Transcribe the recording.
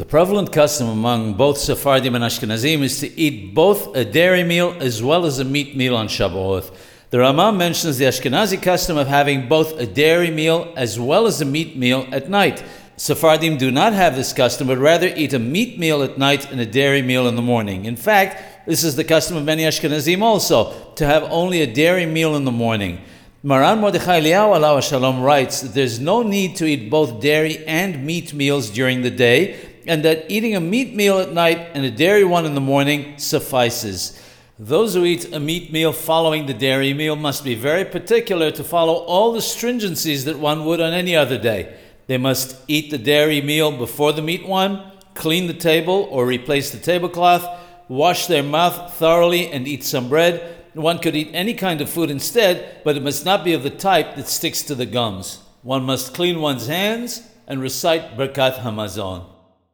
The prevalent custom among both Sephardim and Ashkenazim is to eat both a dairy meal as well as a meat meal on Shabu'oth. The Rama mentions the Ashkenazi custom of having both a dairy meal as well as a meat meal at night. Sephardim do not have this custom, but rather eat a meat meal at night and a dairy meal in the morning. In fact, this is the custom of many Ashkenazim also, to have only a dairy meal in the morning. Maran Mordechai Eliyahu Alav Shalom writes that there's no need to eat both dairy and meat meals during the day, and that eating a meat meal at night and a dairy one in the morning suffices. Those who eat a meat meal following the dairy meal must be very particular to follow all the stringencies that one would on any other day. They must eat the dairy meal before the meat one, clean the table or replace the tablecloth, wash their mouth thoroughly, and eat some bread. One could eat any kind of food instead, but it must not be of the type that sticks to the gums. One must clean one's hands and recite Birkat Hamazon.